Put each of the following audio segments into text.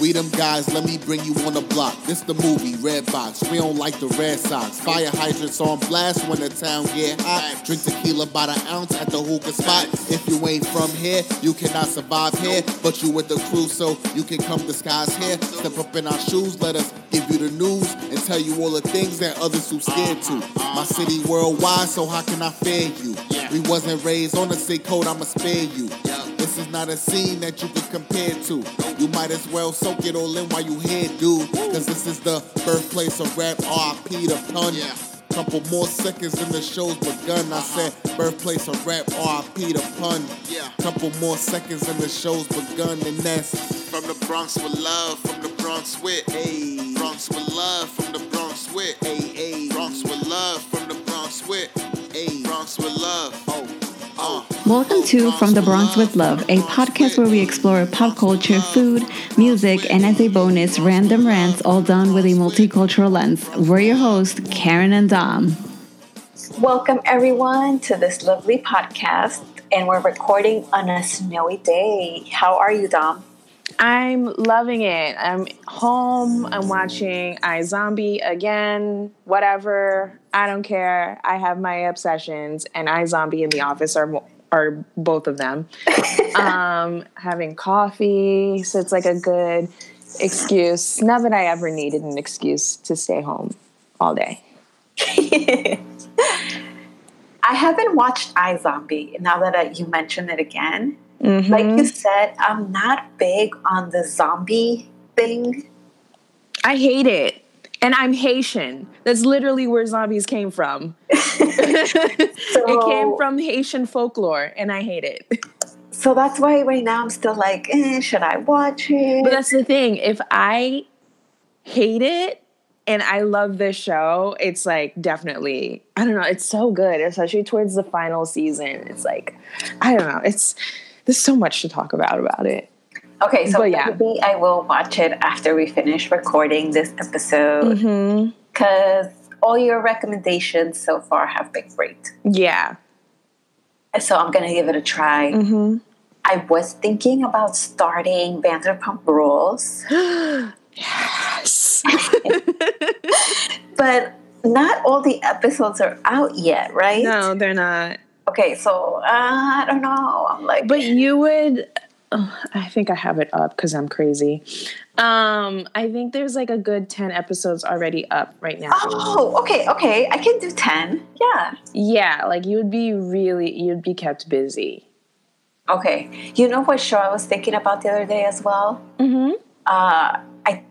We them guys, let me bring you on the block. This the movie, Red Box. We don't like the Red Sox. Fire hydrants on blast when the town get hot. Drink tequila by the ounce at the hookah spot. If you ain't from here, you cannot survive here. But you with the crew, so you can come disguise here. Step up in our shoes, let us give you the news and tell you all the things that others too scared to. My city worldwide, so how can I fear you? We wasn't raised on the sick code, I'ma spare you. This is not a scene that you can compare to. You might as well soak it all in while you here, dude. Cause this is the birthplace of rap, RIP the pun. Couple more seconds and the show's begun. I uh-huh. said birthplace of rap, RIP the pun. Couple more seconds and the show's begun, and that's from the Bronx with love, from the Bronx with a Bronx with love, from the Bronx with a Bronx with love, from the Bronx with a Bronx with love. Welcome to From the Bronx with Love, a podcast where we explore pop culture, food, music, and as a bonus, random rants, all done with a multicultural lens. We're your hosts, Karen and Dom. Welcome, everyone, to this lovely podcast. And we're recording on a snowy day. How are you, Dom? I'm loving it. I'm home. I'm watching iZombie again. Whatever. I don't care. I have my obsessions, and iZombie and The Office are are both of them. um, having coffee, so it's like a good excuse. Not that I ever needed an excuse to stay home all day. I haven't watched iZombie now that uh, you mentioned it again. Mm-hmm. Like you said, I'm not big on the zombie thing. I hate it. And I'm Haitian. That's literally where zombies came from. it came from Haitian folklore, and I hate it. So that's why right now I'm still like, eh, should I watch it? But that's the thing. If I hate it and I love this show, it's like definitely, I don't know, it's so good, especially towards the final season. It's like, I don't know, it's there's so much to talk about about it. Okay, so yeah. maybe I will watch it after we finish recording this episode because mm-hmm. All your recommendations so far have been great. Yeah. So I'm gonna give it a try. Mm-hmm. I was thinking about starting Vanderpump Rules. yes. but not all the episodes are out yet, right? No, they're not. Okay, so uh, I don't know. I'm like, but you would. Oh, I think I have it up because I'm crazy. Um, I think there's like a good ten episodes already up right now. Oh, okay, okay. I can do ten. Yeah. Yeah, like you would be really, you'd be kept busy. Okay. You know what show I was thinking about the other day as well? Mm-hmm. Uh, I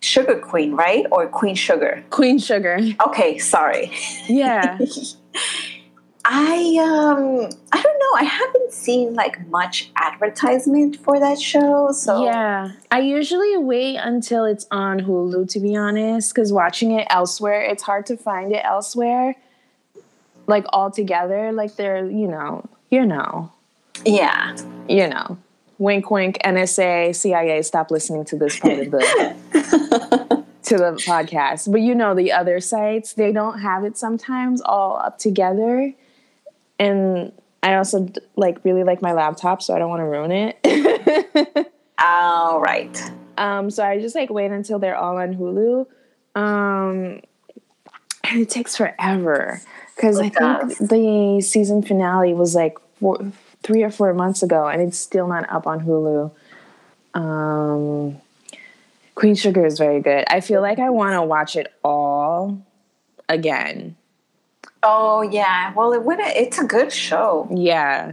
Sugar Queen, right? Or Queen Sugar? Queen Sugar. Okay, sorry. Yeah. I um I don't know. I haven't seen like much advertisement for that show. So Yeah. I usually wait until it's on Hulu to be honest cuz watching it elsewhere, it's hard to find it elsewhere like all together like they're, you know, you know. Yeah. You know. Wink wink NSA, CIA stop listening to this part of the to the podcast. But you know the other sites, they don't have it sometimes all up together and I also like really like my laptop, so I don't want to ruin it. all right. Um, so I just like wait until they're all on Hulu. Um, and it takes forever because I think the season finale was like four, three or four months ago, and it's still not up on Hulu. Um, Queen Sugar is very good. I feel like I want to watch it all again Oh yeah, well it would. It's a good show. Yeah.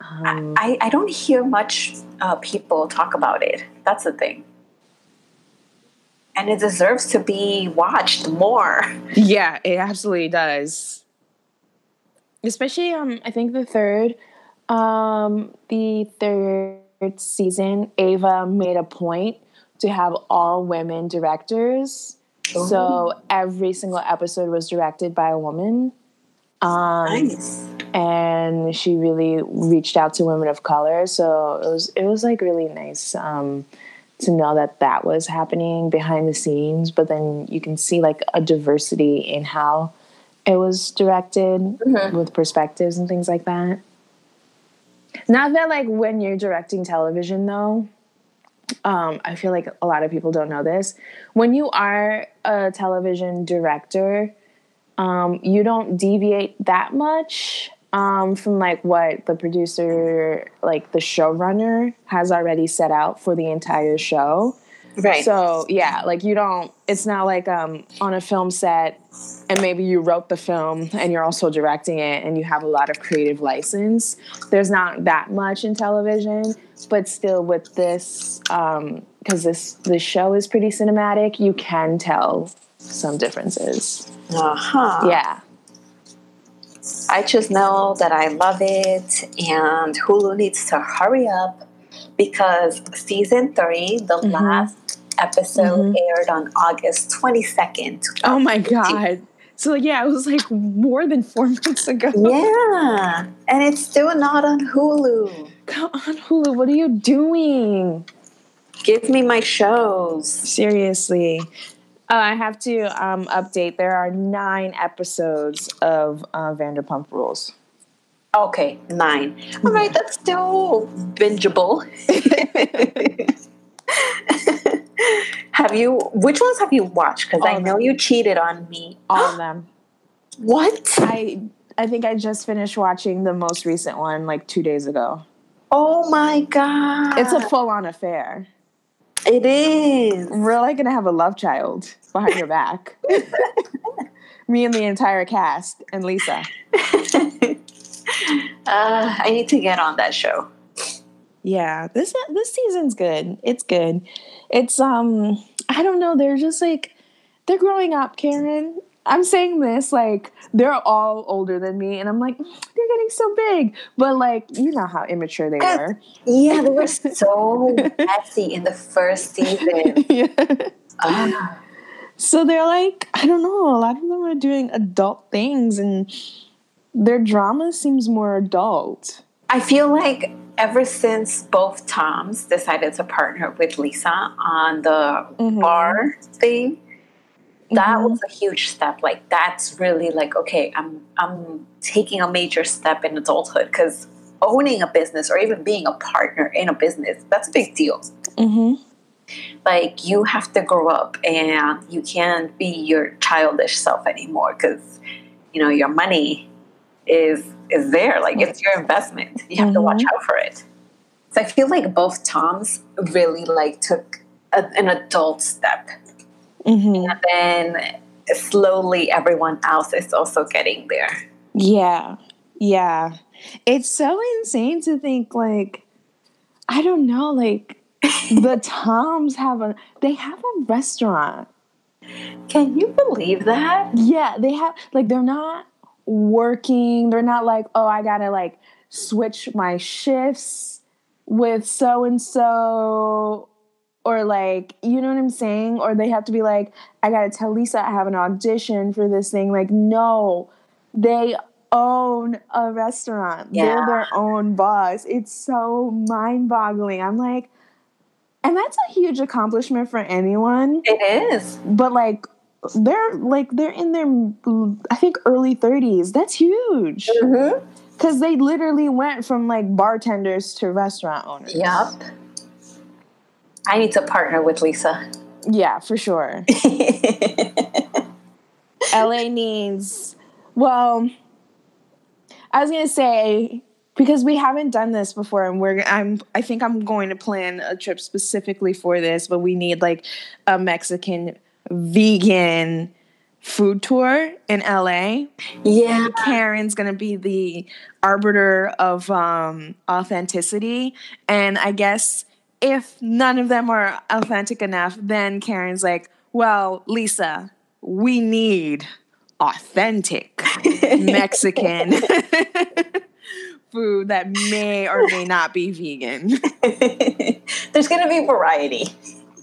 Um, I, I don't hear much uh, people talk about it. That's the thing. And it deserves to be watched more. Yeah, it absolutely does. Especially, um, I think the third, um, the third season, Ava made a point to have all women directors so every single episode was directed by a woman. Um, nice. And she really reached out to women of color. So it was it was like really nice um, to know that that was happening behind the scenes. But then you can see like a diversity in how it was directed mm-hmm. with perspectives and things like that. Not that like when you're directing television though, um, I feel like a lot of people don't know this. When you are a television director, um, you don't deviate that much um, from like what the producer, like the showrunner, has already set out for the entire show. Right. So yeah, like you don't. It's not like um, on a film set, and maybe you wrote the film and you're also directing it, and you have a lot of creative license. There's not that much in television, but still with this, because this this show is pretty cinematic, you can tell some differences. Uh huh. Yeah. I just know that I love it, and Hulu needs to hurry up because season three, the mm-hmm. last episode, mm-hmm. aired on August 22nd. Oh my God. So, yeah, it was like more than four months ago. Yeah. And it's still not on Hulu. Come on, Hulu. What are you doing? Give me my shows. Seriously. Uh, I have to um, update. There are nine episodes of uh, Vanderpump Rules. Okay, 9 All right, that's still bingeable. have you? Which ones have you watched? Because I know them. you cheated on me. All of them. What? I I think I just finished watching the most recent one like two days ago. Oh my god! It's a full on affair. It is. We're like gonna have a love child behind your back. Me and the entire cast and Lisa. Uh, I need to get on that show. Yeah, this this season's good. It's good. It's um I don't know, they're just like they're growing up, Karen. I'm saying this like they're all older than me, and I'm like, they're getting so big. But like, you know how immature they are. Yeah, they were so messy in the first season. yeah. Uh. So they're like, I don't know, a lot of them are doing adult things and their drama seems more adult. I feel like ever since both Toms decided to partner with Lisa on the mm-hmm. bar thing, that mm-hmm. was a huge step. Like that's really like okay, I'm I'm taking a major step in adulthood because owning a business or even being a partner in a business that's a big deal. Mm-hmm. Like you have to grow up and you can't be your childish self anymore because you know your money is is there. Like it's your investment. You have mm-hmm. to watch mm-hmm. out for it. So I feel like both Toms really like took a, an adult step, mm-hmm. and then slowly everyone else is also getting there. Yeah, yeah. It's so insane to think like I don't know, like the Toms have a they have a restaurant. Can you believe that? Yeah, they have like they're not working. They're not like, oh, I gotta like switch my shifts with so and so, or like, you know what I'm saying? Or they have to be like, I gotta tell Lisa I have an audition for this thing. Like, no, they own a restaurant. Yeah. They're their own boss. It's so mind boggling. I'm like, and that's a huge accomplishment for anyone. It is. But like, they're like they're in their I think early 30s. That's huge. Mm-hmm. Cuz they literally went from like bartenders to restaurant owners. Yep. I need to partner with Lisa. Yeah, for sure. LA needs well I was going to say because we haven't done this before and we're I'm I think I'm going to plan a trip specifically for this, but we need like a Mexican vegan food tour in LA. Yeah. Karen's going to be the arbiter of um, authenticity. And I guess if none of them are authentic enough, then Karen's like, well, Lisa, we need authentic Mexican food that may or may not be vegan. There's going to be variety.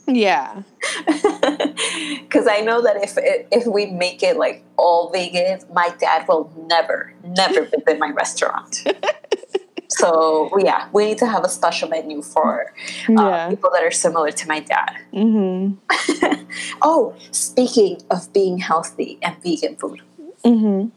Yeah. Because I know that if if we make it like all vegan, my dad will never, never visit my restaurant. So yeah, we need to have a special menu for uh, yeah. people that are similar to my dad. Mm-hmm. oh, speaking of being healthy and vegan food. Mm-hmm.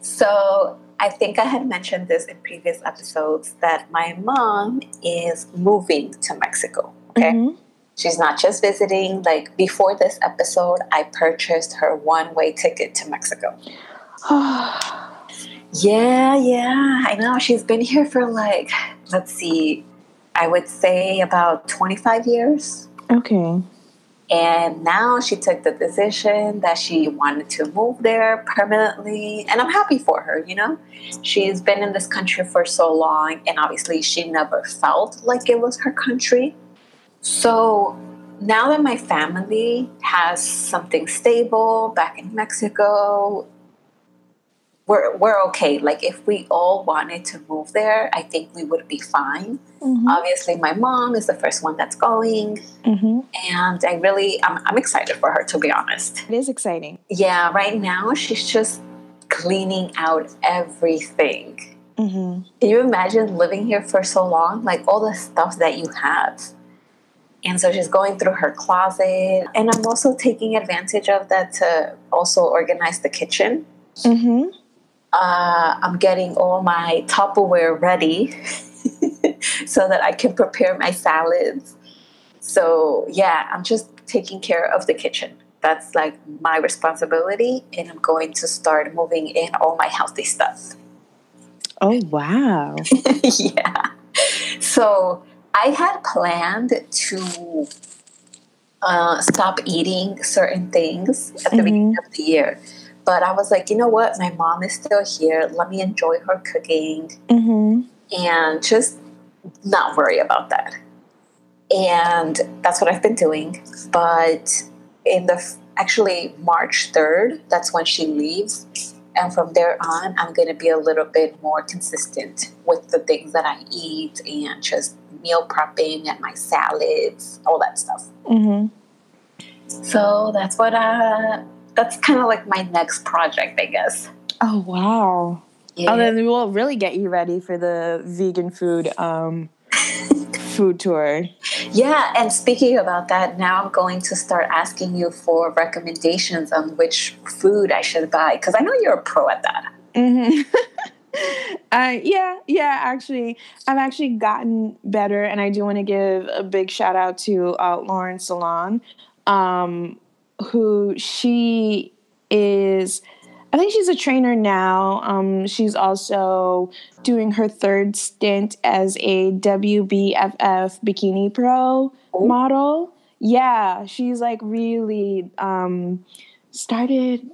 So I think I had mentioned this in previous episodes that my mom is moving to Mexico Okay. Mm-hmm. She's not just visiting. Like before this episode, I purchased her one way ticket to Mexico. yeah, yeah, I know. She's been here for like, let's see, I would say about 25 years. Okay. And now she took the decision that she wanted to move there permanently. And I'm happy for her, you know? She's been in this country for so long, and obviously she never felt like it was her country. So now that my family has something stable back in Mexico, we're we're okay. Like if we all wanted to move there, I think we would be fine. Mm-hmm. Obviously, my mom is the first one that's going, mm-hmm. and I really I'm, I'm excited for her to be honest. It is exciting. Yeah, right now she's just cleaning out everything. Mm-hmm. Can you imagine living here for so long? Like all the stuff that you have. And so she's going through her closet. And I'm also taking advantage of that to also organize the kitchen. Uh, I'm getting all my Tupperware ready so that I can prepare my salads. So, yeah, I'm just taking care of the kitchen. That's like my responsibility, and I'm going to start moving in all my healthy stuff. Oh, wow. yeah. So, I had planned to uh, stop eating certain things at the mm-hmm. beginning of the year but I was like, you know what? My mom is still here. Let me enjoy her cooking mm-hmm. and just not worry about that. And that's what I've been doing. But in the actually March 3rd, that's when she leaves. And from there on, I'm going to be a little bit more consistent with the things that I eat and just meal prepping and my salads, all that stuff. Mm-hmm. So that's what I that's kind of like my next project, I guess. Oh wow! Yeah. Oh, then we'll really get you ready for the vegan food um, food tour. Yeah, and speaking about that, now I'm going to start asking you for recommendations on which food I should buy because I know you're a pro at that. Mm-hmm. uh, yeah, yeah. Actually, I've actually gotten better, and I do want to give a big shout out to uh, Lauren Salon. Um, who she is I think she's a trainer now. Um, she's also doing her third stint as a WBFF Bikini Pro oh. model. Yeah, she's like really um, started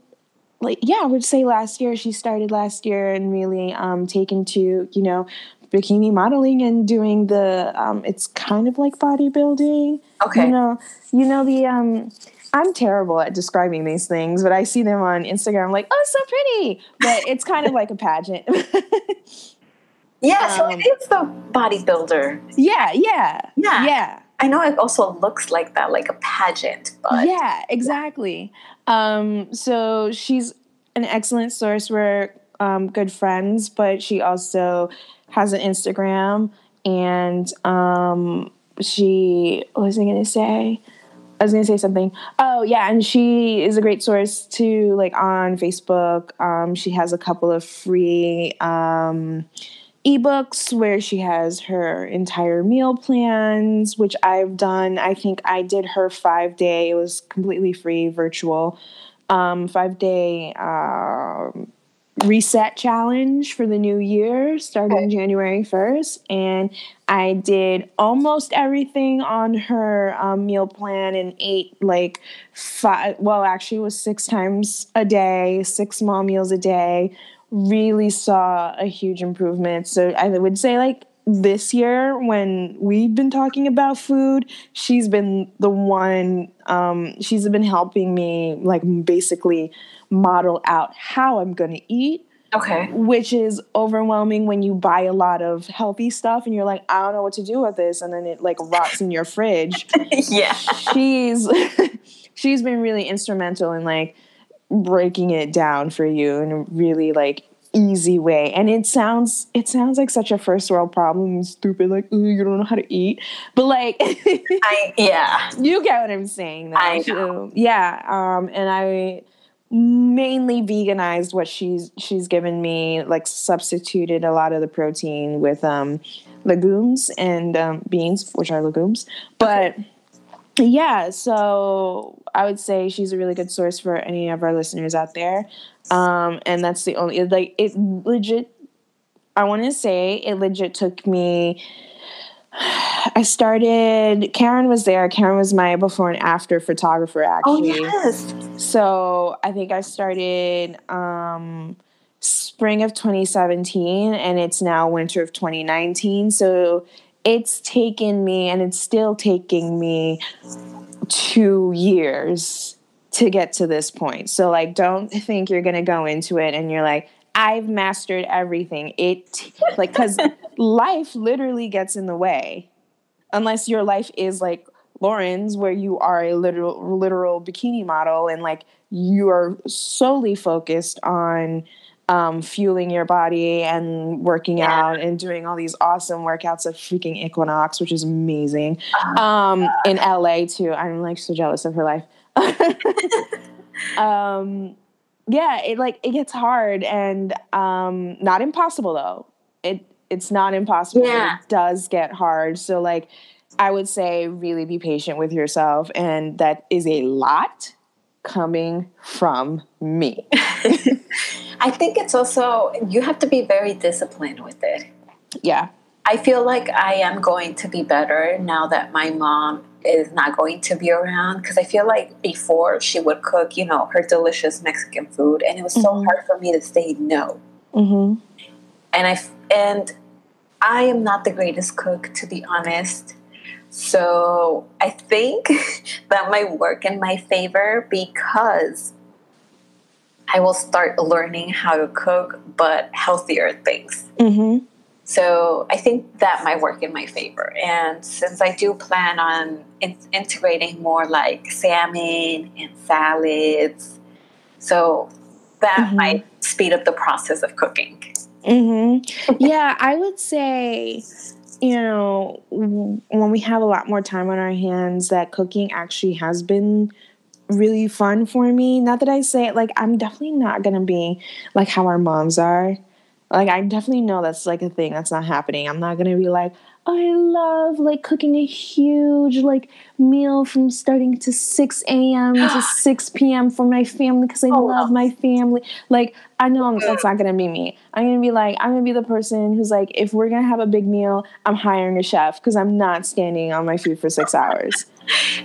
like yeah, I would say last year. She started last year and really um, taken to you know bikini modeling and doing the um, it's kind of like bodybuilding. Okay, you know, you know the um I'm terrible at describing these things, but I see them on Instagram like, oh, so pretty. But it's kind of like a pageant. yeah, um, so it is the bodybuilder. Yeah, yeah. Yeah. Yeah. I know it also looks like that, like a pageant, but Yeah, exactly. Um, so she's an excellent source. We're um, good friends, but she also has an Instagram and um, she what was I gonna say? I was gonna say something. Oh yeah, and she is a great source too. Like on Facebook, um, she has a couple of free um, ebooks where she has her entire meal plans, which I've done. I think I did her five day. It was completely free, virtual, um, five day um, reset challenge for the new year starting. January 1st. And I did almost everything on her um, meal plan and ate like five, well, actually, it was six times a day, six small meals a day. Really saw a huge improvement. So I would say, like, this year when we've been talking about food she's been the one um, she's been helping me like basically model out how I'm going to eat. Okay. Which is overwhelming when you buy a lot of healthy stuff and you're like, I don't know what to do with this, and then it like rots in your fridge. yeah. She's she's been really instrumental in like breaking it down for you in a really like easy way. And it sounds it sounds like such a first world problem, stupid, like, "Oh, you don't know how to eat. But like I yeah. You get what I'm saying though. I know. yeah. Um and I mainly veganized what she's she's given me like substituted a lot of the protein with um legumes and um, beans, which are legumes. But yeah, so I would say she's a really good source for any of our listeners out there. Um, and that's the only like it legit. I want to say it legit took me. I started. Karen was there. Karen was my before and after photographer. Actually, Oh yes. so I think I started um, spring of 2017 and it's now winter of 2019. So it's taken me and it's still taking me two years to get to this point. So like don't think you're going to go into it and you're like I've mastered everything. It like cuz life literally gets in the way unless your life is like Lauren's, where you are a literal literal bikini model and like you are solely focused on um, fueling your body and working Yeah. out and doing all these awesome workouts at freaking Equinox, which is amazing. Um, in LA too. I'm like so jealous of her life. um, yeah, it like it gets hard and um, not impossible though. It it's not impossible. Yeah. It does get hard. So like I would say really be patient with yourself and that is a lot coming from me. I think it's also you have to be very disciplined with it. Yeah. I feel like I am going to be better now that my mom is not going to be around because I feel like before she would cook, you know, her delicious Mexican food, and it was so Mhm. hard for me to say no. Mm-hmm. And I and I am not the greatest cook, to be honest. So I think that might work in my favor because I will start learning how to cook, but healthier things. Mm-hmm. So I think that might work in my favor. And since I do plan on in- integrating more like salmon and salads, so that Mhm. might speed up the process of cooking. Mm-hmm. Yeah, I would say, you know, w- when we have a lot more time on our hands, that cooking actually has been really fun for me. Not that I say it like I'm definitely not gonna be like how our moms are. Like I definitely know that's like a thing that's not happening. I'm not gonna be like, I love like cooking a huge like meal from starting to 6 a.m. to 6 p.m. for my family because I Oh, love wow. my family. Like I know I'm- that's not gonna be me. I'm gonna be like I'm gonna be the person who's like, if we're gonna have a big meal, I'm hiring a chef because I'm not standing on my feet for six hours.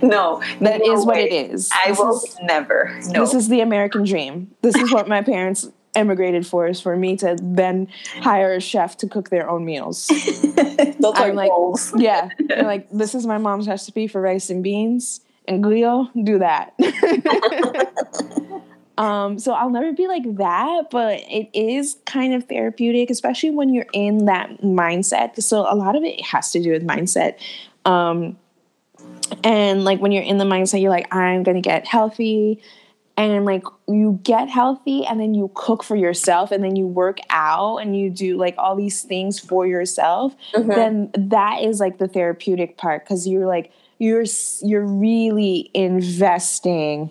No, That is no what way. it is. I This will is- never. No. This is the American dream. This is what my parents emigrated for is for me to then hire a chef to cook their own meals. Those I'm like, goals. yeah. They're like, this is my mom's recipe for rice and beans and griot, do that. um, so I'll never be like that, but it is kind of therapeutic, especially when you're in that mindset. So a lot of it has to do with mindset. Um, and like when you're in the mindset, you're like, I'm gonna get healthy. And like you get healthy and then you cook for yourself and then you work out and you do like all these things for yourself, Mhm. then that is like the therapeutic part because you're like you're you're really investing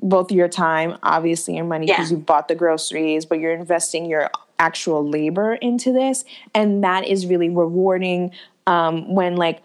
both your time, obviously your money because Yeah. you bought the groceries, but you're investing your actual labor into this, and that is really rewarding um, when like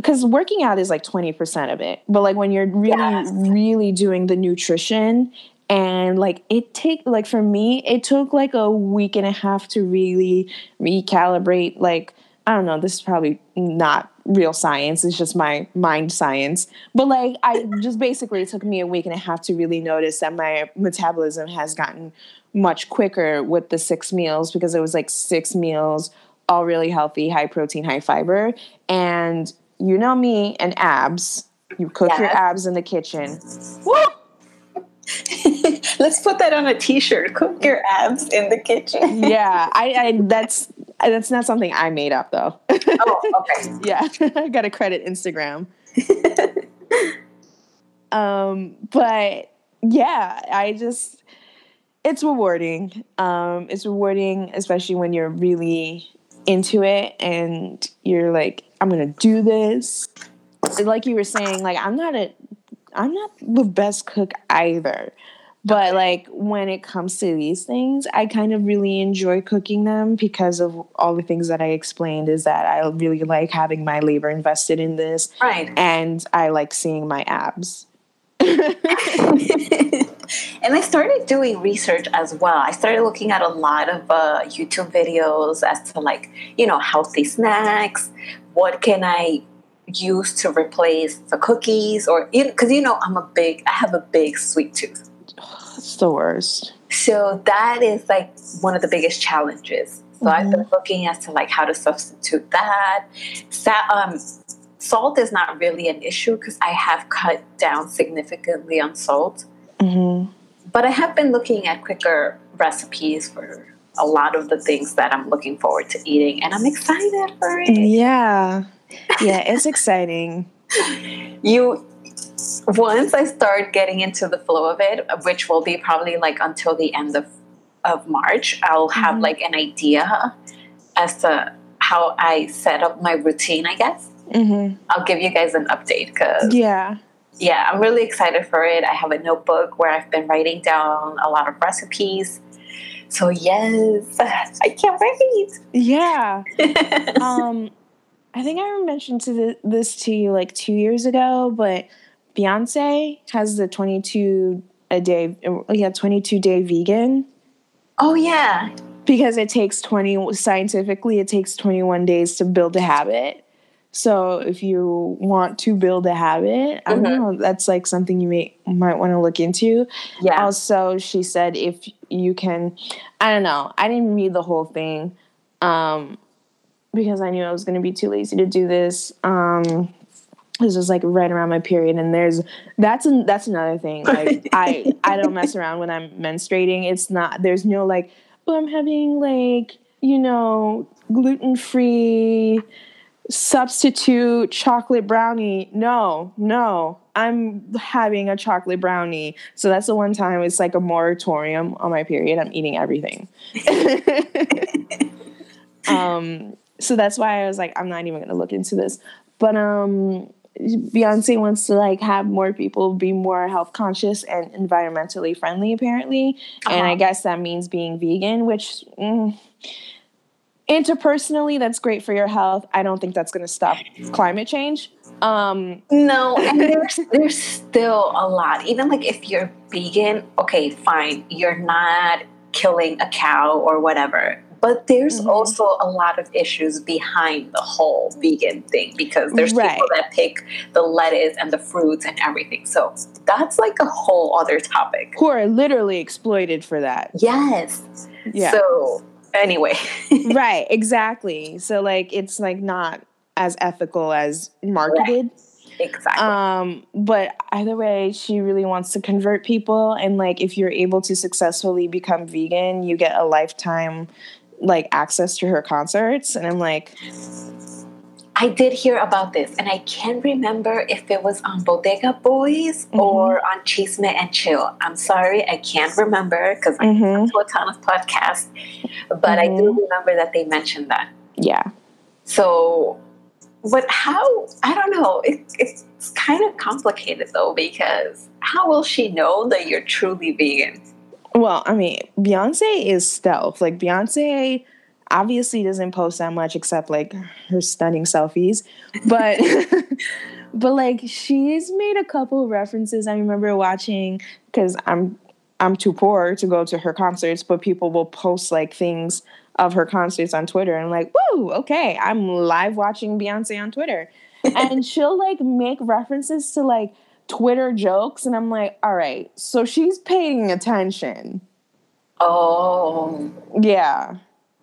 because working out is like 20% of it but like when you're really Yes. really doing the nutrition and like it take like for me it took like a week and a half to really recalibrate like i don't know this is probably not real science it's just my mind science but like i just basically it took me a week and a half to really notice that my metabolism has gotten much quicker with the six meals because it was like six meals all really healthy high protein high fiber and you know me and abs you cook your abs in the kitchen Woo! Let's put that on a T-shirt. Cook your abs in the kitchen. yeah I, I that's that's not something i made up though oh, okay. yeah i gotta credit instagram um but yeah i just it's rewarding um it's rewarding especially when you're really into it and you're like i'm gonna do this And like you were saying like i'm not a i'm not the best cook either But like when it comes to these things, I kind of really enjoy cooking them because of all the things that I explained is that I really like having my labor invested in this. Right. And I like seeing my abs. and I started doing research as well. I started looking at a lot of uh, YouTube videos as to like, you know, healthy snacks. What can I use to replace the cookies or because you know I'm a big I have a big sweet tooth. It's the worst. So that is like one of the biggest challenges. So mm-hmm. I've been looking as to like how to substitute that. Sa- um, salt is not really an issue because I have cut down significantly on salt. Mm-hmm. But I have been looking at quicker recipes for a lot of the things that I'm looking forward to eating, and I'm excited for it. Yeah, yeah, it's exciting. You, once I start getting into the flow of it, which will be probably like until the end of of March, I'll have mm-hmm. like an idea as to how I set up my routine. I guess mm-hmm. I'll give you guys an update because yeah yeah, I'm really excited for it. I have a notebook where I've been writing down a lot of recipes. So yes, I can't wait. Yeah. um, I think I mentioned to the, this to you like two years ago, but Beyonce has the 22 a day, yeah, 22 day vegan. Oh yeah. Because it takes 20 scientifically, it takes 21 days to build a habit. So if you want to build a habit, I don't mm-hmm. know, that's like something you may might want to look into. Yeah. Also, she said if you can, I don't know, I didn't read the whole thing, um, because I knew I was going to be too lazy to do this. Um, this was like right around my period, and there's that's an, that's another thing. Like I I don't mess around when I'm menstruating. It's not there's no like oh I'm having like you know gluten free substitute chocolate brownie. No, no, I'm having a chocolate brownie. So that's the one time it's like a moratorium on my period. I'm eating everything. um, so that's why I was like, I'm not even gonna look into this. But um, Beyonce wants to like have more people be more health conscious and environmentally friendly, apparently. Uh-huh. And I uh-huh. guess that means being vegan, which. Mm, interpersonally that's great for your health. I don't think that's going to stop climate change. Um, no and there's there's still a lot. Even like if you're vegan okay fine. You're not killing a cow or whatever. But there's mm-hmm. also a lot of issues behind the whole vegan thing because there's right. people that pick the lettuce and the fruits and everything. So that's like a whole other topic. Who are literally exploited for that. Yes. Yeah. so anyway. right, exactly. So like it's like not as ethical as marketed. Right. Exactly. Um, but either way, she really wants to convert people and like if you're able to successfully become vegan, you get a lifetime like access to her concerts and I'm like I did hear about this, and I can't remember if it was on Bodega Boys mm-hmm. or on Chisme and Chill. I'm sorry, I can't remember because I mm-hmm. listen to a ton of podcasts, but mm-hmm. I do mm-hmm. remember that they mentioned that. Yeah. So, but how? I don't know. It, it's kind of complicated though because how will she know that you're truly vegan? Well, I mean, Beyonce is stealth. Like Beyonce obviously doesn't post that much except like her stunning selfies but but like she's made a couple references. I remember watching because i'm i'm too poor to go to her concerts but people will post like things of her concerts on twitter and I'm like whoa okay i'm live watching beyonce on twitter. And she'll like make references to like twitter jokes and i'm like all right so she's paying attention. Oh. Yeah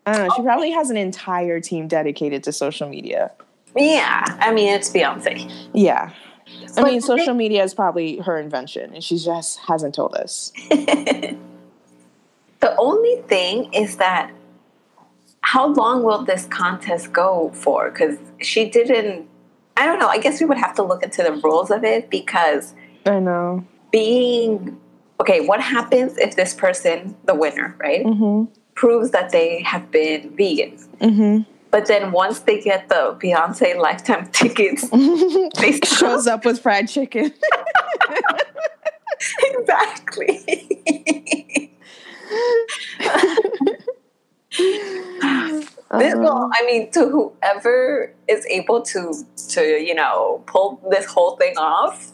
I don't know. She probably has an entire team dedicated to social media. Yeah, I mean it's Beyonce. Yeah, I mean social media is probably her invention, and she just hasn't told us. the only thing is that how long will this contest go for? Because she didn't. I don't know. I guess we would have to look into the rules of it because I know being okay. What happens if this person, the winner, right? Mm-hmm proves that they have been vegan. Mm-hmm. But then once they get the Beyonce lifetime tickets, they shows up with fried chicken. exactly. this will, I mean, to whoever is able to to you know pull this whole thing off,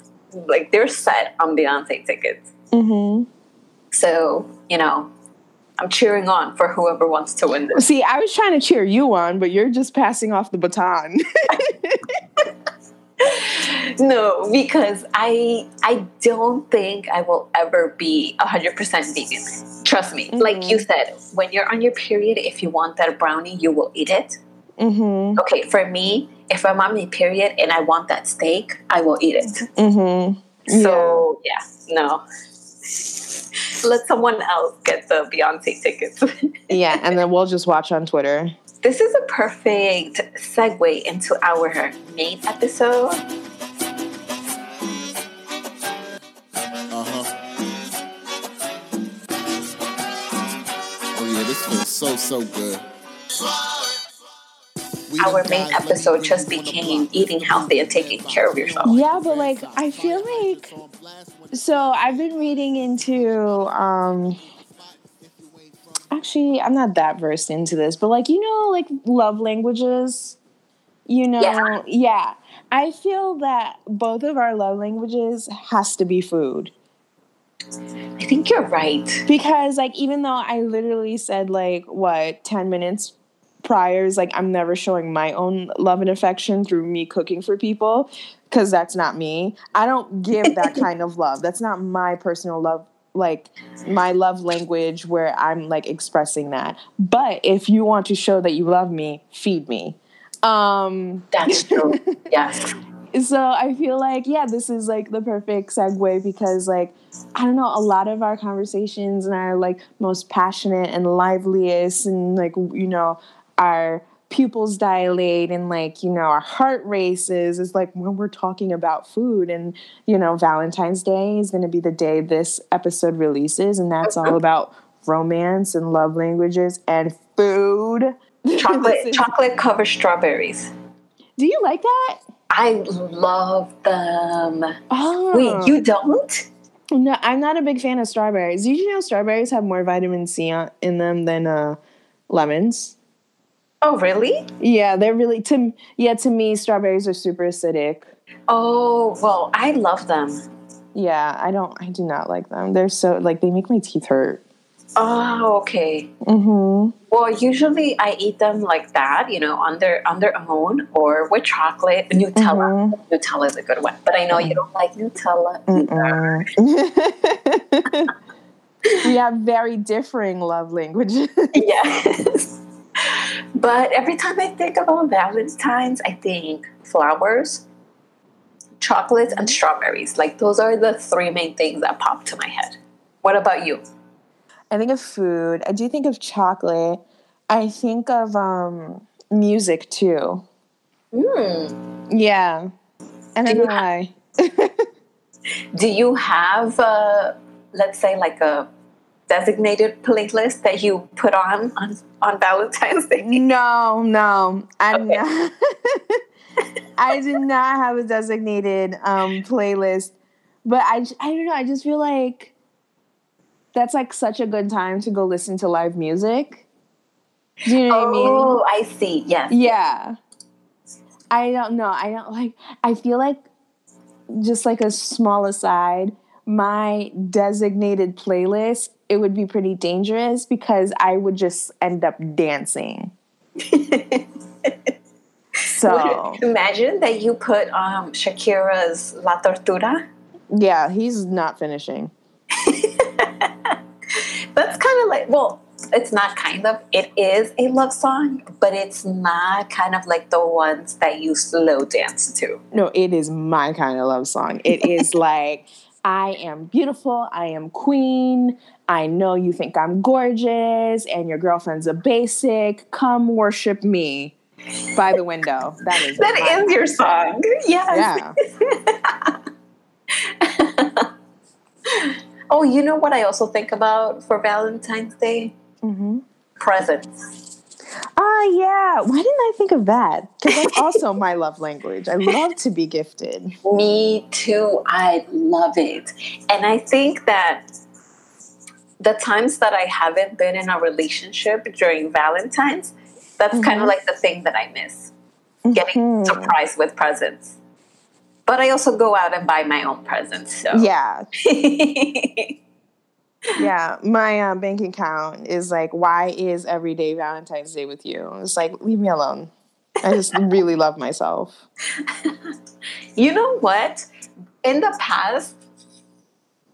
like they're set on Beyonce tickets. Mm-hmm. So you know, I'm cheering on for whoever wants to win this. See, I was trying to cheer you on, but you're just passing off the baton. no, because I I don't think I will ever be hundred percent vegan. Trust me. Mm-hmm. Like you said, when you're on your period, if you want that brownie, you will eat it. Mm-hmm. Okay, for me, if I'm on my period and I want that steak, I will eat it. Mm-hmm. So yeah, yeah no. Let someone else get the Beyonce tickets. yeah, and then we'll just watch on Twitter. This is a perfect segue into our main episode. Uh-huh. Oh yeah, this feels so so good. Our main episode just became eating healthy and taking care of yourself. Yeah, but like I feel like so I've been reading into um actually I'm not that versed into this, but like you know like love languages, you know, yeah. yeah. I feel that both of our love languages has to be food. I think you're right. Because like even though I literally said like what 10 minutes prior is like I'm never showing my own love and affection through me cooking for people because that's not me. I don't give that kind of love. That's not my personal love like my love language where I'm like expressing that. But if you want to show that you love me, feed me. Um That's true. yes. So I feel like yeah, this is like the perfect segue because like I don't know, a lot of our conversations and our like most passionate and liveliest and like you know, our pupils dilate and like you know our heart races is like when we're talking about food and you know valentine's day is going to be the day this episode releases and that's all about romance and love languages and food. Chocolate chocolate covered strawberries. Do you like that? I love them. Oh. wait you don't? No i'm not a big fan of strawberries. Did you know strawberries have more vitamin c in them than uh, lemons Oh, really? Yeah, they're really to yeah to me strawberries are super acidic. Oh well, I love them. Yeah, I don't. I do not like them. They're so like they make my teeth hurt. Oh, okay. Mm-hmm. Well, usually I eat them like that, you know, on their on their own or with chocolate. Nutella. Mm-hmm. Nutella is a good one, but I know you don't like Nutella. we have very differing love languages. yes. But every time I think about Valentine's, I think flowers, chocolates, and strawberries. Like those are the three main things that pop to my head. What about you? I think of food. I do think of chocolate. I think of um, music too. Mm. Yeah. And why. do you have, uh, let's say, like a designated playlist that you put on on, on Valentine's Day? No, no, I okay. not. I did not have a designated um, playlist, but I I don't know. I just feel like that's like such a good time to go listen to live music. Do you know oh, what I mean? Oh, I see. Yes. Yeah. I don't know. I don't like. I feel like just like a small aside my designated playlist, it would be pretty dangerous because I would just end up dancing. so imagine that you put um, Shakira's La Tortura. Yeah, he's not finishing. That's kind of like well, it's not kind of it is a love song, but it's not kind of like the ones that you slow dance to. No, it is my kind of love song. It is like I am beautiful. I am queen. I know you think I'm gorgeous and your girlfriend's a basic. Come worship me by the window. That is that ends your song. Yes. Yeah. oh, you know what I also think about for Valentine's Day? Mm-hmm. Presents. Ah, yeah. Why didn't I think of that? Because that's also my love language. I love to be gifted. Me too. I love it. And I think that the times that I haven't been in a relationship during Valentine's, that's mm-hmm. kind of like the thing that I miss. Getting mm-hmm. surprised with presents. But I also go out and buy my own presents. So Yeah. yeah, my uh, bank account is like, why is every day Valentine's Day with you? It's like, leave me alone. I just really love myself. You know what? In the past,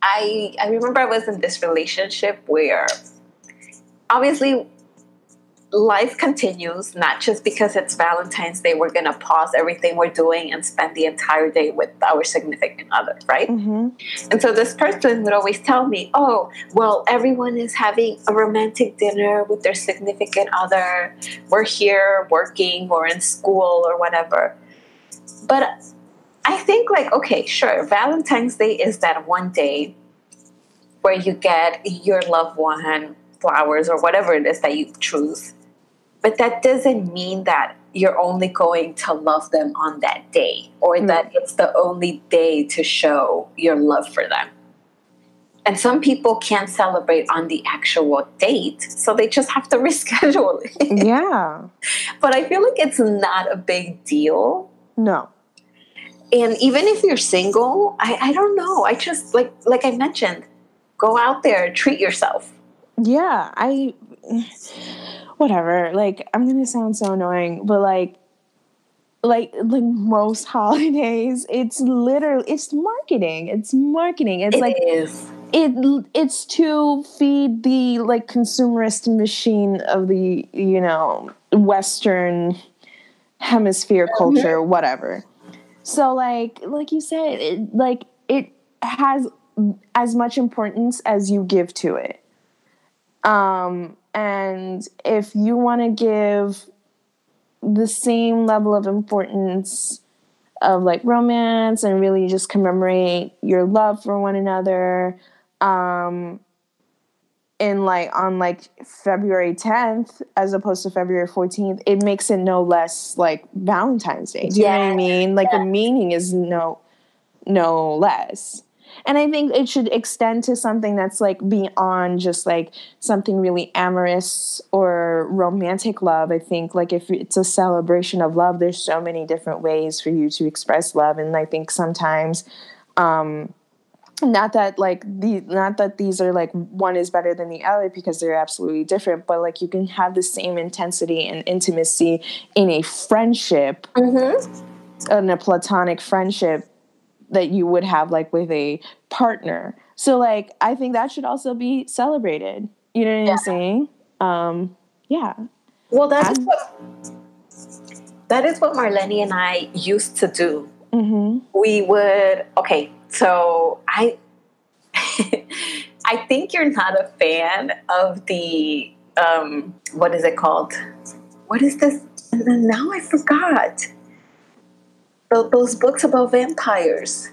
I I remember I was in this relationship where obviously life continues, not just because it's Valentine's Day, we're going to pause everything we're doing and spend the entire day with our significant other, right? Mm-hmm. And so this person would always tell me, oh, well, everyone is having a romantic dinner with their significant other. We're here working or in school or whatever. But I think, like, okay, sure, Valentine's Day is that one day where you get your loved one flowers or whatever it is that you choose but that doesn't mean that you're only going to love them on that day or mm. that it's the only day to show your love for them. And some people can't celebrate on the actual date, so they just have to reschedule it. Yeah. but I feel like it's not a big deal. No. And even if you're single, I, I don't know. I just like like I mentioned, go out there, treat yourself. Yeah, I whatever. Like I'm gonna sound so annoying, but like like like most holidays, it's literally it's marketing. It's marketing. It's it like is. it it's to feed the like consumerist machine of the you know Western hemisphere mm-hmm. culture, whatever. So like like you said, it, like it has as much importance as you give to it. Um, and if you want to give the same level of importance of like romance and really just commemorate your love for one another um in like on like February 10th as opposed to February 14th it makes it no less like Valentine's Day do you yeah. know what I mean like yeah. the meaning is no no less and I think it should extend to something that's like beyond just like something really amorous or romantic love. I think like if it's a celebration of love, there's so many different ways for you to express love. And I think sometimes, um, not that like the not that these are like one is better than the other because they're absolutely different but like you can have the same intensity and intimacy in a friendship mm-hmm. in a platonic friendship that you would have like with a partner. So like I think that should also be celebrated. You know what yeah. I'm saying? Um, yeah. Well, that's what that is what Marlene and I used to do. Mm-hmm. We would okay. So I I think you're not a fan of the um, what is it called? What is this? And then now I forgot those books about vampires.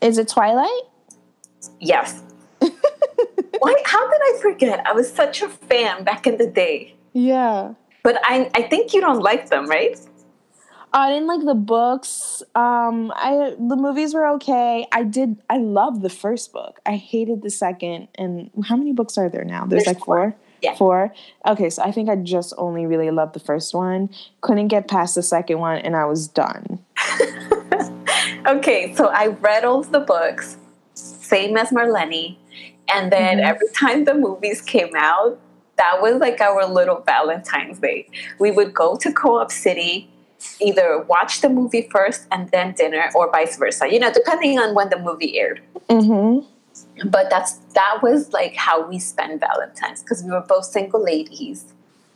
Is it Twilight? Yes. Why? How did I forget? I was such a fan back in the day. Yeah. But I, I think you don't like them, right? I didn't like the books. Um, I the movies were okay. I did. I loved the first book. I hated the second. And how many books are there now? There's, There's like four. four. Yeah. Four. Okay, so I think I just only really loved the first one. Couldn't get past the second one, and I was done. okay, so I read all the books, same as Marlene, and then mm-hmm. every time the movies came out, that was like our little Valentine's Day. We would go to Co-op City, either watch the movie first and then dinner, or vice versa. You know, depending on when the movie aired. Mm-hmm but that's that was like how we spent valentines because we were both single ladies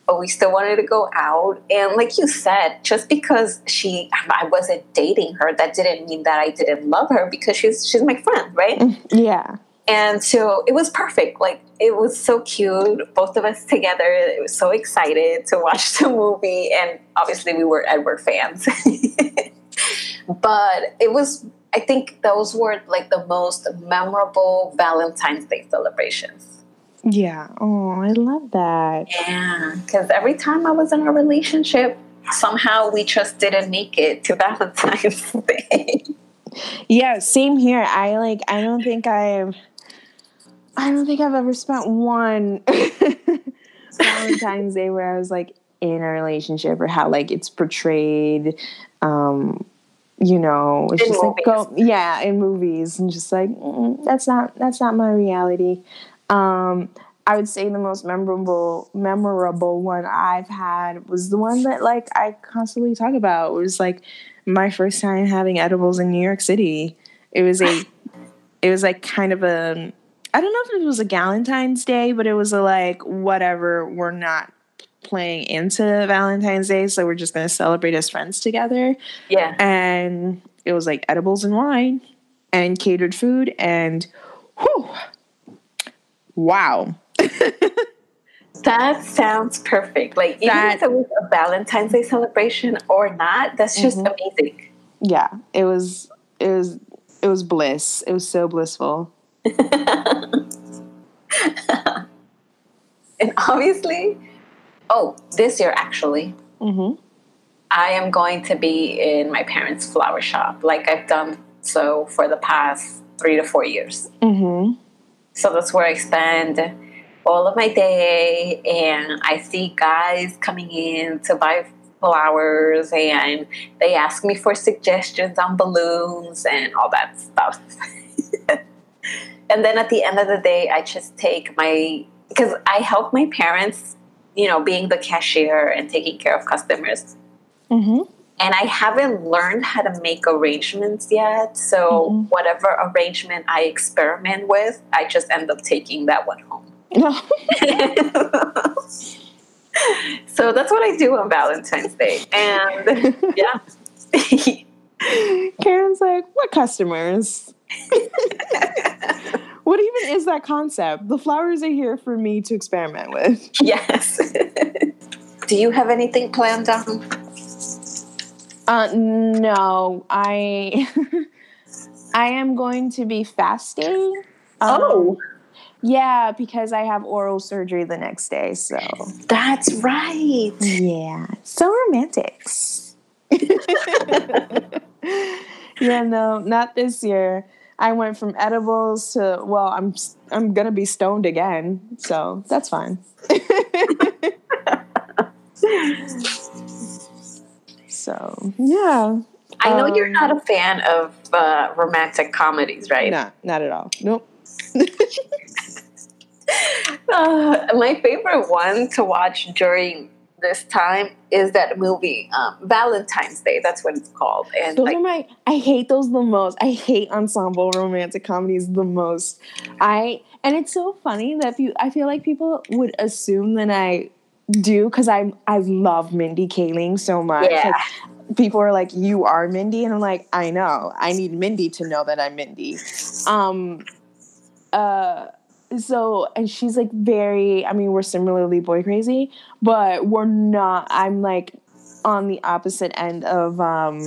but we still wanted to go out and like you said just because she i wasn't dating her that didn't mean that i didn't love her because she's she's my friend right yeah and so it was perfect like it was so cute both of us together it was so excited to watch the movie and obviously we were edward fans but it was I think those were like the most memorable Valentine's Day celebrations. Yeah. Oh, I love that. Yeah. Because every time I was in a relationship, somehow we just didn't make it to Valentine's Day. yeah, same here. I like, I don't think I've I don't think I've ever spent one Valentine's Day where I was like in a relationship or how like it's portrayed. Um, you know, it's In just like go, yeah, in movies, and just like mm, that's not that's not my reality. Um, I would say the most memorable memorable one I've had was the one that like I constantly talk about. It was like my first time having edibles in New York City. It was a it was like kind of a I don't know if it was a Galentine's Day, but it was a like whatever, we're not playing into Valentine's Day, so we're just gonna celebrate as friends together. Yeah. And it was like edibles and wine and catered food and whew, wow. That sounds perfect. Like even That- if it was a Valentine's Day celebration or not, that's just Mm-hmm. amazing. Yeah, it was it was it was bliss. It was so blissful. And obviously, oh, this year actually, Mm-hmm. I am going to be in my parents' flower shop, like I've done so for the past three to four years. Mm-hmm. So that's where I spend all of my day, and I see guys coming in to buy flowers, and they ask me for suggestions on balloons and all that stuff. and then at the end of the day, I just take my because I help my parents, you know, being the cashier and taking care of customers. Mm-hmm. And I haven't learned how to make arrangements yet. So, whatever arrangement I experiment with, I just end up taking that one home. so, that's what I do on Valentine's Day. And yeah. Karen's like, what customers? What even is that concept? The flowers are here for me to experiment with. yes. do you have anything planned on? Uh, no, I I am going to be fasting. Um, Oh. yeah, because I have oral surgery the next day. So That's right. yeah, so romantics. yeah, no, not this year. I went from edibles to well, I'm I'm gonna be stoned again, so that's fine. so yeah, I know you're Um, not a fan of uh, romantic comedies, right? not not at all. Nope. Uh, my favorite one to watch during this time is that movie um, Valentine's Day. That's what it's called. And Those like, are my. I hate those the most. I hate ensemble romantic comedies the most. I and it's so funny that you. I feel like people would assume that I do because I I love Mindy Kaling so much. Yeah. Like, people are like, "You are Mindy," and I'm like, "I know. I need Mindy to know that I'm Mindy." Um. Uh. So and she's like very. I mean, we're similarly boy crazy, but we're not. I'm like on the opposite end of um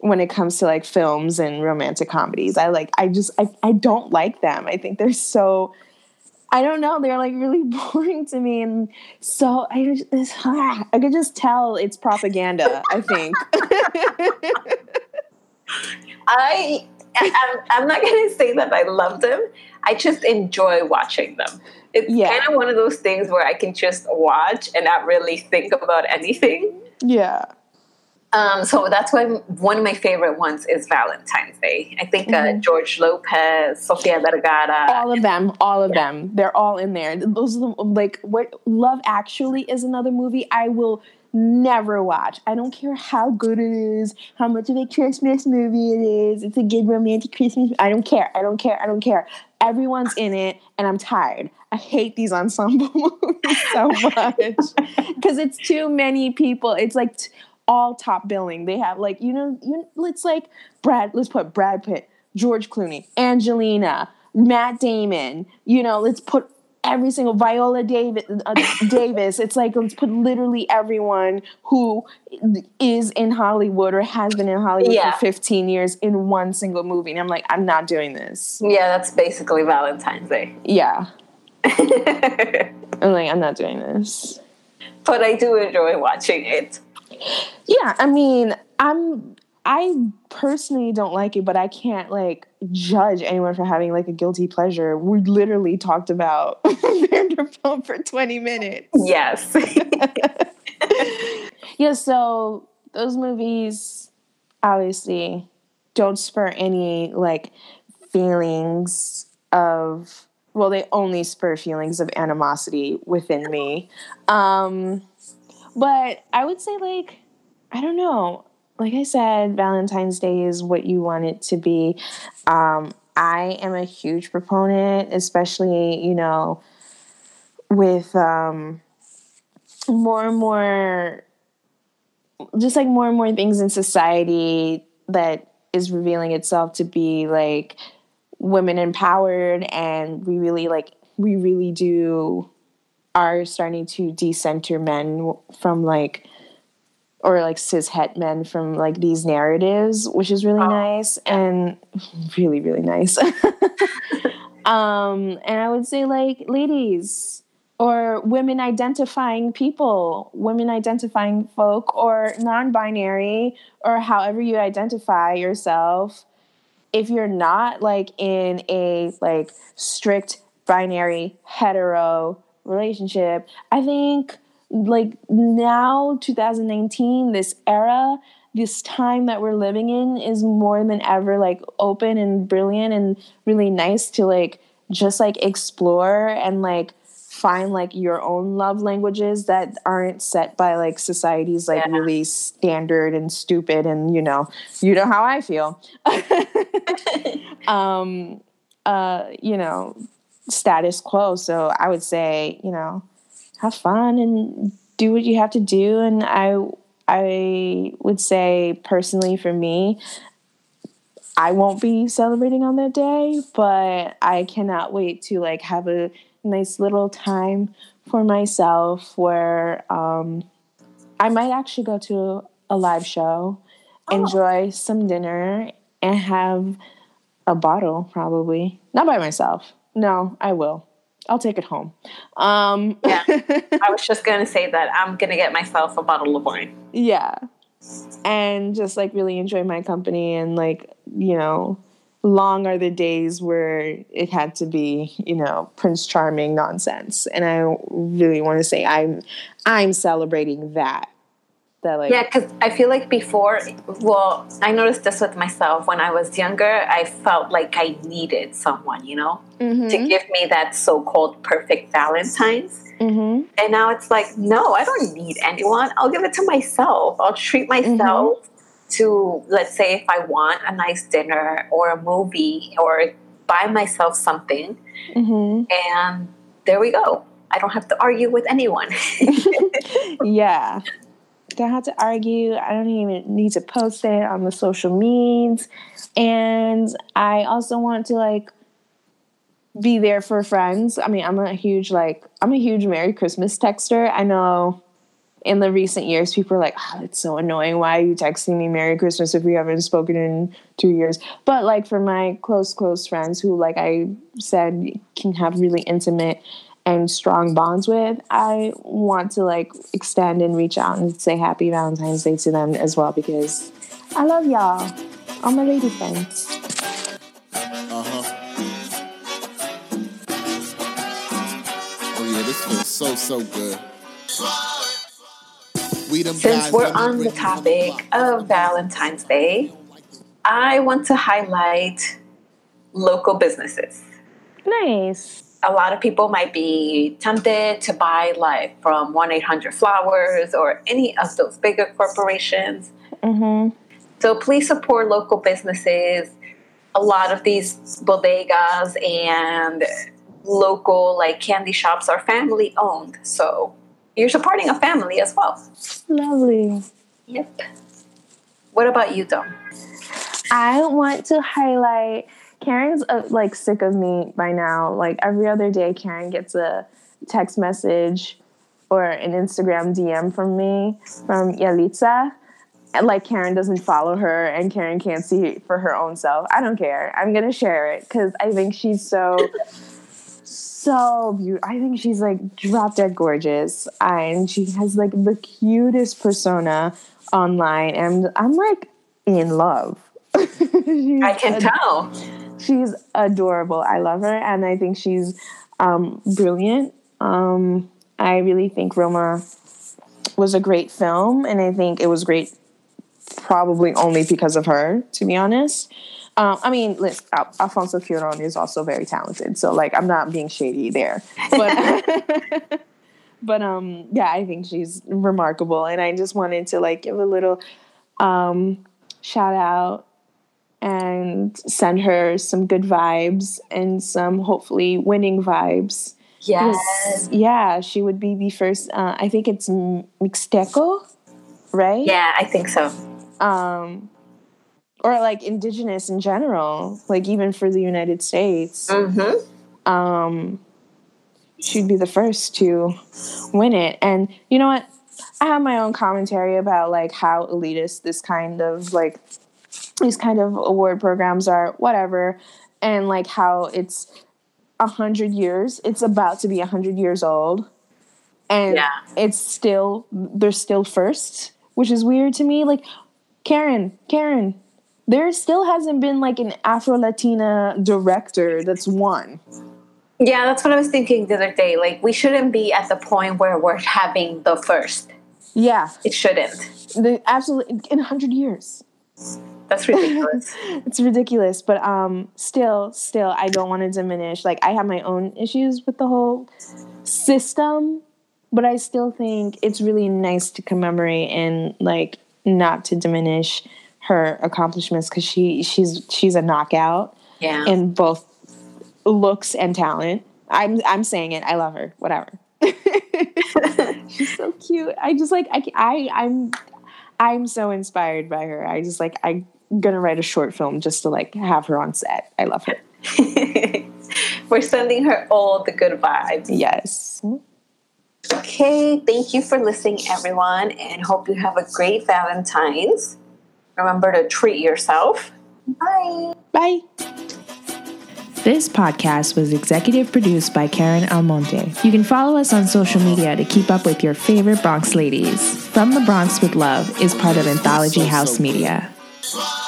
when it comes to like films and romantic comedies. I like I just I, I don't like them. I think they're so I don't know, they're like really boring to me and so I just I could just tell it's propaganda, I think. I, I'm, I'm not going to say that I love them. I just enjoy watching them. It's Yeah. kind of one of those things where I can just watch and not really think about anything. yeah. Um, so that's why one of my favorite ones is Valentine's Day. I think uh, George Lopez, Sofia Vergara. All of them, all of them. They're all in there. Those are the, like what Love Actually is another movie I will never watch. I don't care how good it is, how much of a Christmas movie it is. It's a good romantic Christmas. I don't care. I don't care. I don't care. Everyone's in it, and I'm tired. I hate these ensemble movies so much because it's too many people. It's like t- all top billing. They have like you know, you let's like Brad. Let's put Brad Pitt, George Clooney, Angelina, Matt Damon. You know, let's put every single Viola Davis. Uh, Davis. It's like let's put literally everyone who is in Hollywood or has been in Hollywood Yeah. for 15 years in one single movie. And I'm like, I'm not doing this. Yeah, that's basically Valentine's Day. Yeah. I'm like, I'm not doing this. but I do enjoy watching it. Yeah, I mean, I'm I personally don't like it, but I can't like judge anyone for having like a guilty pleasure. We literally talked about Vanderpump for 20 minutes. Yes. yeah, so those movies obviously don't spur any like feelings of well, they only spur feelings of animosity within me. Um but I would say like I don't know like I said, Valentine's Day is what you want it to be. Um, I am a huge proponent, especially, you know, with um, more and more, just like more and more things in society that is revealing itself to be like women empowered and we really like we really do are starting to decenter men from like or like cis het men from like these narratives, which is really oh. nice and really, really nice. um, and I would say like ladies or women identifying people, women identifying folk or non-binary or however you identify yourself. If you're not like in a like strict binary hetero relationship, I think like now 2019 this era this time that we're living in is more than ever like open and brilliant and really nice to like just like explore and like find like your own love languages that aren't set by like society's like yeah. really standard and stupid and you know you know how i feel um uh you know status quo so i would say you know have fun and do what you have to do. And I, I would say personally for me, I won't be celebrating on that day, but I cannot wait to like have a nice little time for myself where um, I might actually go to a live show, oh. enjoy some dinner, and have a bottle probably. Not by myself. No, I will. I'll take it home. Um, yeah, I was just gonna say that I'm gonna get myself a bottle of wine. Yeah, and just like really enjoy my company and like you know, long are the days where it had to be you know Prince Charming nonsense, and I really want to say I'm I'm celebrating that that like yeah because i feel like before well i noticed this with myself when i was younger i felt like i needed someone you know mm-hmm. to give me that so-called perfect valentine's mm-hmm. and now it's like no i don't need anyone i'll give it to myself i'll treat myself mm-hmm. to let's say if i want a nice dinner or a movie or buy myself something mm-hmm. and there we go I don't have to argue with anyone. yeah don't have to argue. I don't even need to post it on the social medias. And I also want to like be there for friends. I mean, I'm a huge like I'm a huge Merry Christmas texter. I know in the recent years people are like, "Oh, it's so annoying. Why are you texting me Merry Christmas if we haven't spoken in 2 years?" But like for my close close friends who like I said can have really intimate and strong bonds with, I want to like extend and reach out and say happy Valentine's Day to them as well because I love y'all. All my lady friends. Uh-huh. Oh yeah, this feels so so good. Since we're on the topic of Valentine's Day, I want to highlight local businesses. Nice a lot of people might be tempted to buy like from 1-800-flowers or any of those bigger corporations. Mm-hmm. so please support local businesses. A lot of these bodegas and local like candy shops are family owned so you're supporting a family as well. Lovely. Yep. What about you Dom? i want to highlight Karen's uh, like sick of me by now. Like every other day, Karen gets a text message or an Instagram DM from me from Yalitza. And like Karen doesn't follow her and Karen can't see for her own self. I don't care. I'm gonna share it because I think she's so so beautiful. I think she's like drop dead gorgeous. And she has like the cutest persona online. And I'm like in love. I can tell. She's adorable. I love her, and I think she's um, brilliant. Um, I really think Roma was a great film, and I think it was great probably only because of her, to be honest. Um, I mean, listen, Al- Alfonso Cuarón is also very talented, so like I'm not being shady there, but but um, yeah, I think she's remarkable, and I just wanted to like give a little um, shout out and send her some good vibes and some hopefully winning vibes. Yes. Yeah, she would be the first. Uh, I think it's Mixteco, right? Yeah, I think so. Um, or like indigenous in general, like even for the United States. Mm-hmm. Um, she'd be the first to win it. And you know what? I have my own commentary about like how elitist this kind of like these kind of award programs are, whatever, and like how it's a hundred years. It's about to be a hundred years old, and yeah. it's still they're still first, which is weird to me. Like Karen, Karen, there still hasn't been like an Afro Latina director that's won. Yeah, that's what I was thinking the other day. Like, we shouldn't be at the point where we're having the first. Yeah. It shouldn't. The, absolutely, in 100 years. That's ridiculous. it's ridiculous, but um, still, still, I don't want to diminish. Like, I have my own issues with the whole system, but I still think it's really nice to commemorate and like not to diminish her accomplishments because she she's she's a knockout. Yeah. In both looks and talent. I'm I'm saying it. I love her. Whatever. She's so cute. I just like I I I'm I'm so inspired by her. I just like I'm gonna write a short film just to like have her on set. I love her. We're sending her all the good vibes. Yes. Okay, thank you for listening, everyone, and hope you have a great Valentine's. Remember to treat yourself. Bye. Bye. This podcast was executive produced by Karen Almonte. You can follow us on social media to keep up with your favorite Bronx ladies. From the Bronx with Love is part of Anthology House Media. Swag.